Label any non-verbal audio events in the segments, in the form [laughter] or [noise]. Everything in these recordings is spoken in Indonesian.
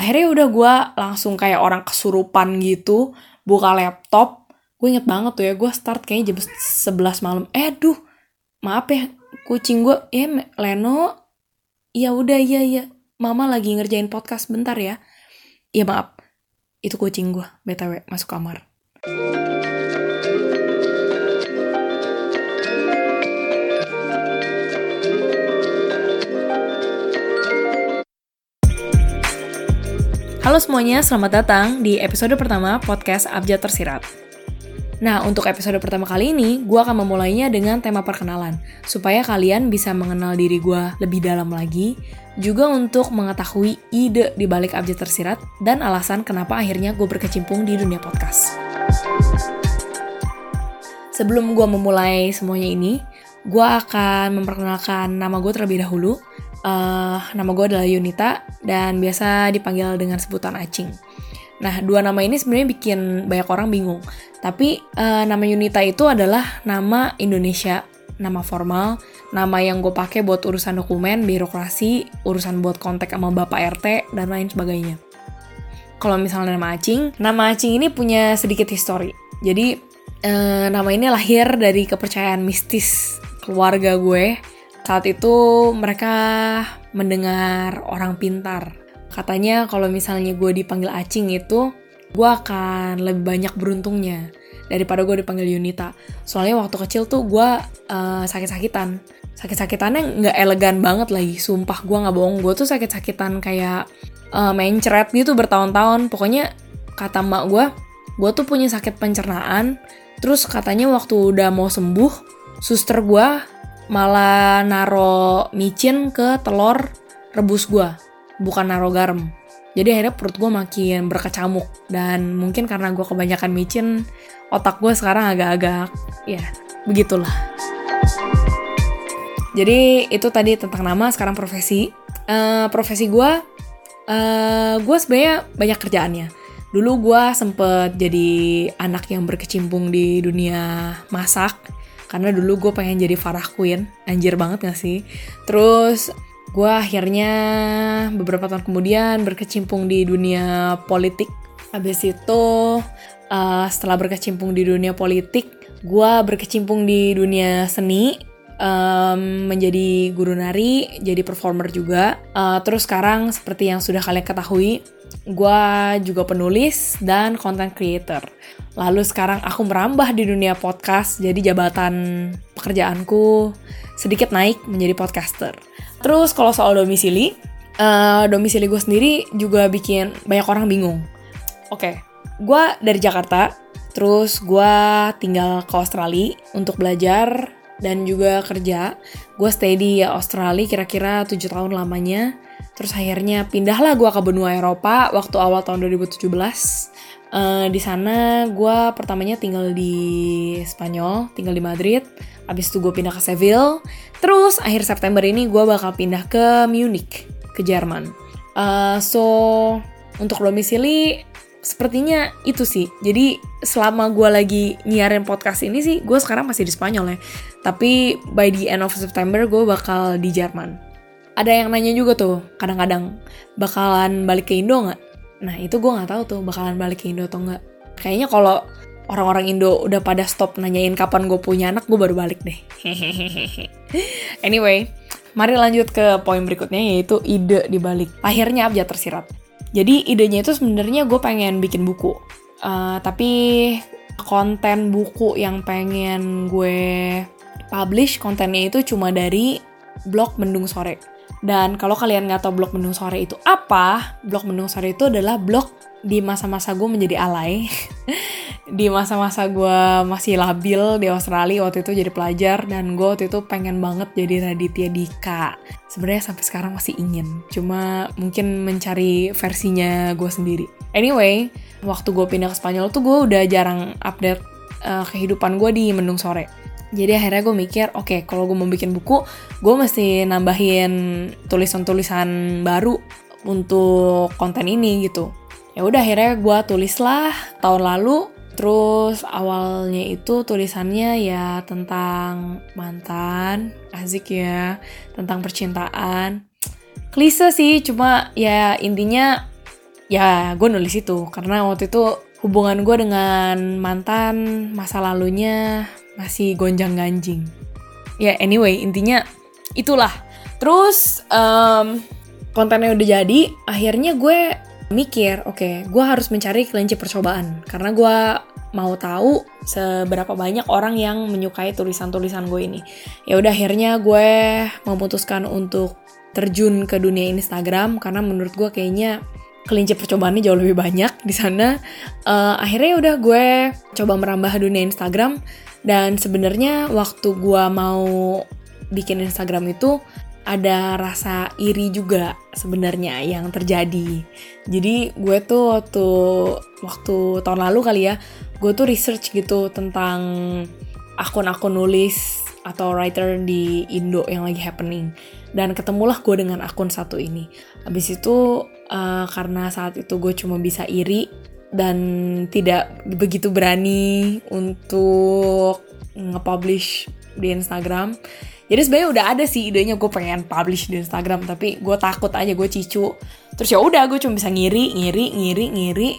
akhirnya udah gue langsung kayak orang kesurupan gitu buka laptop. Gue inget banget tuh ya gue start kayaknya jam 11 malam. Eh aduh maaf ya kucing gue ya Leno. Ya udah iya iya. Mama lagi ngerjain podcast bentar ya. Ya maaf. Itu kucing gue btw masuk kamar Halo semuanya, selamat datang di episode pertama podcast Abjad Tersirat. Nah, untuk episode pertama kali ini, gue akan memulainya dengan tema perkenalan, supaya kalian bisa mengenal diri gue lebih dalam lagi, juga untuk mengetahui ide di balik Abjad Tersirat, dan alasan kenapa akhirnya gue berkecimpung di dunia podcast. Sebelum gue memulai semuanya ini, gue akan memperkenalkan nama gue terlebih dahulu, Uh, nama gue adalah Yunita dan biasa dipanggil dengan sebutan Acing. Nah, dua nama ini sebenarnya bikin banyak orang bingung. Tapi uh, nama Yunita itu adalah nama Indonesia, nama formal, nama yang gue pakai buat urusan dokumen, birokrasi, urusan buat kontak sama bapak RT dan lain sebagainya. Kalau misalnya nama Acing, nama Acing ini punya sedikit histori. Jadi uh, nama ini lahir dari kepercayaan mistis keluarga gue saat itu mereka mendengar orang pintar. Katanya kalau misalnya gue dipanggil Acing itu, gue akan lebih banyak beruntungnya daripada gue dipanggil Yunita. Soalnya waktu kecil tuh gue uh, sakit-sakitan. Sakit-sakitannya nggak elegan banget lagi, sumpah gue nggak bohong. Gue tuh sakit-sakitan kayak uh, mencret gitu bertahun-tahun. Pokoknya kata mbak gue, gue tuh punya sakit pencernaan. Terus katanya waktu udah mau sembuh, suster gue malah naro micin ke telur rebus gue bukan naro garam. Jadi akhirnya perut gue makin berkecamuk dan mungkin karena gue kebanyakan micin otak gue sekarang agak-agak ya begitulah. Jadi itu tadi tentang nama sekarang profesi. Uh, profesi gue uh, gue sebenarnya banyak kerjaannya. Dulu gue sempet jadi anak yang berkecimpung di dunia masak karena dulu gue pengen jadi Farah Queen. Anjir banget gak sih? Terus gue akhirnya beberapa tahun kemudian berkecimpung di dunia politik. Habis itu uh, setelah berkecimpung di dunia politik gue berkecimpung di dunia seni um, menjadi guru nari jadi performer juga. Uh, terus sekarang seperti yang sudah kalian ketahui gue juga penulis dan content creator. Lalu sekarang aku merambah di dunia podcast, jadi jabatan pekerjaanku sedikit naik menjadi podcaster. Terus kalau soal domisili, uh, domisili gue sendiri juga bikin banyak orang bingung. Oke, okay, gue dari Jakarta, terus gue tinggal ke Australia untuk belajar dan juga kerja. Gue stay di Australia kira-kira 7 tahun lamanya Terus akhirnya pindahlah gue ke benua Eropa waktu awal tahun 2017. Uh, di sana gue pertamanya tinggal di Spanyol, tinggal di Madrid. Abis itu gue pindah ke Seville. Terus akhir September ini gue bakal pindah ke Munich, ke Jerman. Uh, so untuk domisili sepertinya itu sih. Jadi selama gue lagi nyiarin podcast ini sih, gue sekarang masih di Spanyol ya. Tapi by the end of September gue bakal di Jerman ada yang nanya juga tuh kadang-kadang bakalan balik ke Indo nggak? Nah itu gue nggak tahu tuh bakalan balik ke Indo atau nggak. Kayaknya kalau orang-orang Indo udah pada stop nanyain kapan gue punya anak, gue baru balik deh. [laughs] anyway, mari lanjut ke poin berikutnya yaitu ide di balik lahirnya Abjad Tersirat. Jadi idenya itu sebenarnya gue pengen bikin buku, uh, tapi konten buku yang pengen gue publish kontennya itu cuma dari blog Mendung Sore. Dan kalau kalian nggak tahu blog Mendung Sore itu apa, blog Mendung Sore itu adalah blog di masa-masa gue menjadi alay. [laughs] di masa-masa gue masih labil di Australia waktu itu jadi pelajar dan gue waktu itu pengen banget jadi Raditya Dika. Sebenarnya sampai sekarang masih ingin, cuma mungkin mencari versinya gue sendiri. Anyway, waktu gue pindah ke Spanyol tuh gue udah jarang update uh, kehidupan gue di Mendung Sore jadi akhirnya gue mikir, oke okay, kalau gue mau bikin buku, gue mesti nambahin tulisan-tulisan baru untuk konten ini gitu. Ya udah akhirnya gue tulislah tahun lalu. Terus awalnya itu tulisannya ya tentang mantan, asik ya, tentang percintaan. Klise sih, cuma ya intinya ya gue nulis itu karena waktu itu hubungan gue dengan mantan masa lalunya masih gonjang ganjing. Ya anyway intinya itulah. Terus um, kontennya udah jadi akhirnya gue mikir oke okay, gue harus mencari kelinci percobaan. Karena gue mau tahu seberapa banyak orang yang menyukai tulisan-tulisan gue ini. Ya udah akhirnya gue memutuskan untuk terjun ke dunia Instagram karena menurut gue kayaknya kelinci percobaannya jauh lebih banyak di sana. Uh, akhirnya udah gue coba merambah dunia Instagram dan sebenarnya waktu gue mau bikin Instagram itu ada rasa iri juga sebenarnya yang terjadi. Jadi gue tuh waktu waktu tahun lalu kali ya, gue tuh research gitu tentang akun-akun nulis atau writer di Indo yang lagi happening dan ketemulah gue dengan akun satu ini. Abis itu uh, karena saat itu gue cuma bisa iri dan tidak begitu berani untuk nge-publish di Instagram. Jadi sebenarnya udah ada sih idenya gue pengen publish di Instagram tapi gue takut aja gue cicu. Terus ya udah gue cuma bisa ngiri ngiri ngiri ngiri.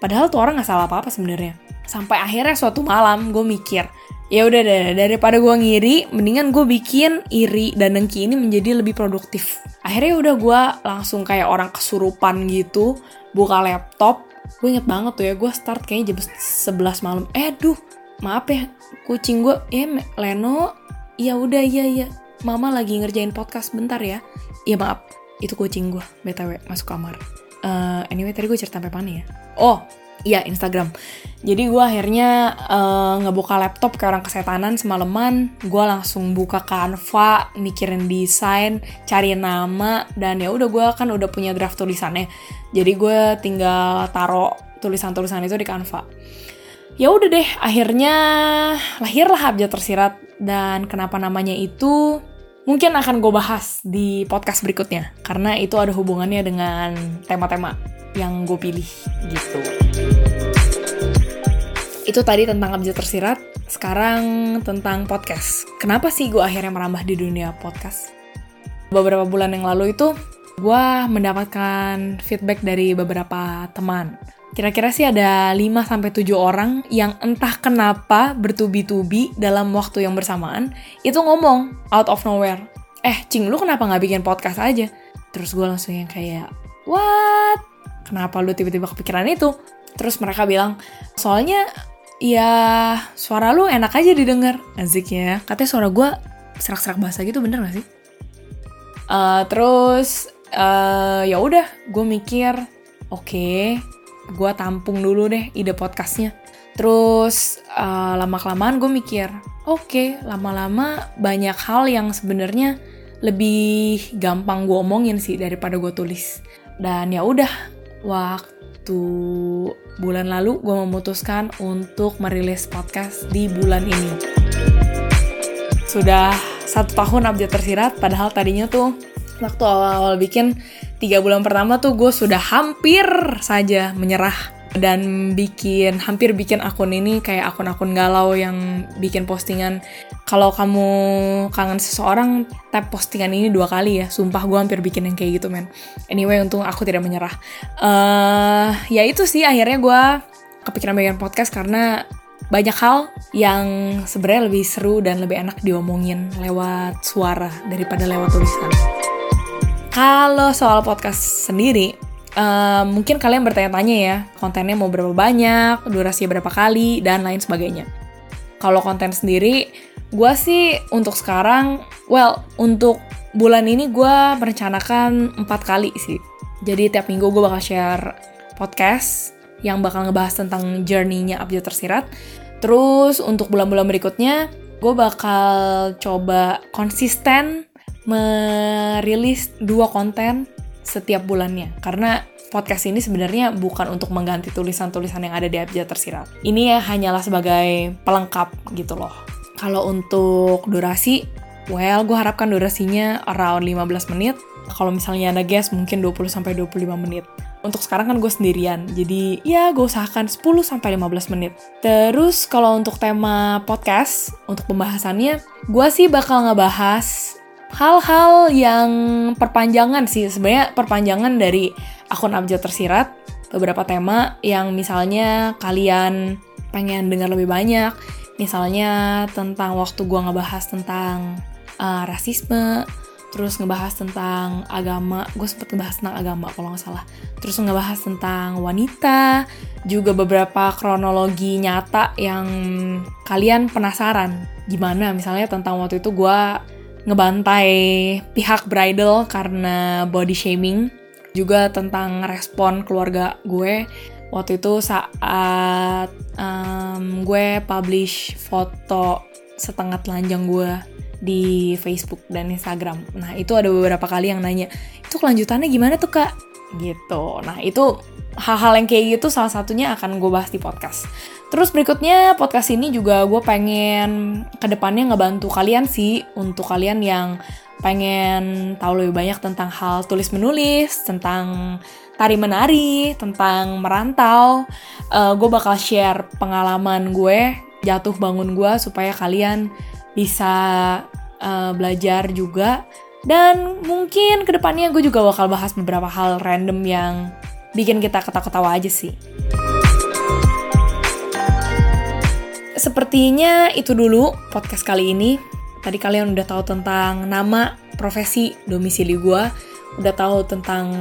Padahal tuh orang nggak salah apa apa sebenarnya. Sampai akhirnya suatu malam gue mikir ya udah deh daripada gue ngiri mendingan gue bikin iri dan dengki ini menjadi lebih produktif. Akhirnya udah gue langsung kayak orang kesurupan gitu buka laptop. Gue inget banget tuh ya gue start kayaknya jam 11 malam. Eh duh maaf ya kucing gue ya Leno? Iya udah iya iya. Mama lagi ngerjain podcast bentar ya. Iya maaf itu kucing gue btw masuk kamar. Uh, anyway tadi gue cerita sampai mana ya? Oh iya Instagram. Jadi gue akhirnya uh, ngebuka laptop orang kesetanan semalaman. Gue langsung buka Canva mikirin desain cari nama dan ya udah gue kan udah punya draft tulisannya. Jadi gue tinggal taruh tulisan-tulisan itu di Canva. Ya udah deh akhirnya lahirlah abjad tersirat. Dan kenapa namanya itu mungkin akan gue bahas di podcast berikutnya. Karena itu ada hubungannya dengan tema-tema yang gue pilih gitu. Itu tadi tentang abjad tersirat, sekarang tentang podcast. Kenapa sih gue akhirnya merambah di dunia podcast? Beberapa bulan yang lalu itu gue mendapatkan feedback dari beberapa teman Kira-kira sih ada 5-7 orang yang entah kenapa bertubi-tubi dalam waktu yang bersamaan itu ngomong out of nowhere. Eh, Cing, lu kenapa nggak bikin podcast aja? Terus gue langsung yang kayak, what? Kenapa lu tiba-tiba kepikiran itu? Terus mereka bilang, soalnya ya suara lu enak aja didengar. Azik ya. Katanya suara gue serak-serak bahasa gitu bener gak sih? Uh, terus uh, ya udah gue mikir oke okay, gue tampung dulu deh ide podcastnya. Terus uh, lama-kelamaan gue mikir, oke, okay, lama-lama banyak hal yang sebenarnya lebih gampang gue omongin sih daripada gue tulis. Dan ya udah, waktu bulan lalu gue memutuskan untuk merilis podcast di bulan ini. Sudah satu tahun abjad tersirat, padahal tadinya tuh waktu awal-awal bikin tiga bulan pertama tuh gue sudah hampir saja menyerah dan bikin hampir bikin akun ini kayak akun-akun galau yang bikin postingan. Kalau kamu kangen seseorang tap postingan ini dua kali ya. Sumpah gue hampir bikin yang kayak gitu men. Anyway untung aku tidak menyerah. Uh, ya itu sih akhirnya gue kepikiran bikin podcast karena banyak hal yang sebenarnya lebih seru dan lebih enak diomongin lewat suara daripada lewat tulisan. Kalau soal podcast sendiri, uh, mungkin kalian bertanya-tanya ya, kontennya mau berapa banyak, durasinya berapa kali, dan lain sebagainya. Kalau konten sendiri, gue sih untuk sekarang, well, untuk bulan ini gue merencanakan empat kali sih. Jadi tiap minggu gue bakal share podcast yang bakal ngebahas tentang journey-nya Abjad Tersirat. Terus untuk bulan-bulan berikutnya, gue bakal coba konsisten merilis dua konten setiap bulannya karena podcast ini sebenarnya bukan untuk mengganti tulisan-tulisan yang ada di abjad tersirat. Ini ya hanyalah sebagai pelengkap gitu loh. Kalau untuk durasi, well, gue harapkan durasinya around 15 menit. Kalau misalnya ada guest mungkin 20-25 menit. Untuk sekarang kan gue sendirian, jadi ya gue usahakan 10-15 menit. Terus kalau untuk tema podcast, untuk pembahasannya, gue sih bakal ngebahas hal-hal yang perpanjangan sih sebenarnya perpanjangan dari akun abjad tersirat beberapa tema yang misalnya kalian pengen dengar lebih banyak. Misalnya tentang waktu gue ngebahas tentang uh, rasisme, terus ngebahas tentang agama, gue sempet ngebahas tentang agama kalau nggak salah. Terus ngebahas tentang wanita, juga beberapa kronologi nyata yang kalian penasaran gimana. Misalnya tentang waktu itu gue ngebantai pihak bridal karena body shaming, juga tentang respon keluarga gue waktu itu saat um, gue publish foto setengah telanjang gue di Facebook dan Instagram. Nah itu ada beberapa kali yang nanya, itu kelanjutannya gimana tuh kak? Gitu. Nah itu hal-hal yang kayak gitu salah satunya akan gue bahas di podcast. Terus berikutnya podcast ini juga gue pengen ke depannya ngebantu kalian sih untuk kalian yang pengen tahu lebih banyak tentang hal tulis menulis, tentang tari menari, tentang merantau, uh, gue bakal share pengalaman gue, jatuh bangun gue supaya kalian bisa uh, belajar juga. Dan mungkin ke depannya gue juga bakal bahas beberapa hal random yang bikin kita ketawa-ketawa aja sih. Sepertinya itu dulu podcast kali ini. Tadi kalian udah tahu tentang nama, profesi, domisili gue udah tahu tentang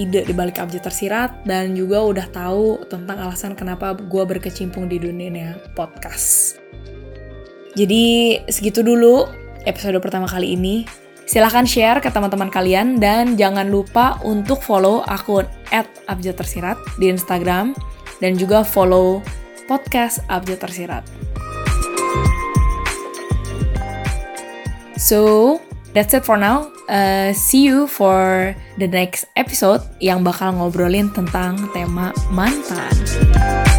ide di balik abjad tersirat dan juga udah tahu tentang alasan kenapa gue berkecimpung di dunia podcast. Jadi segitu dulu episode pertama kali ini. Silahkan share ke teman-teman kalian dan jangan lupa untuk follow akun @abjad tersirat di Instagram dan juga follow podcast Abjad Tersirat. So, that's it for now. Uh, see you for the next episode yang bakal ngobrolin tentang tema mantan.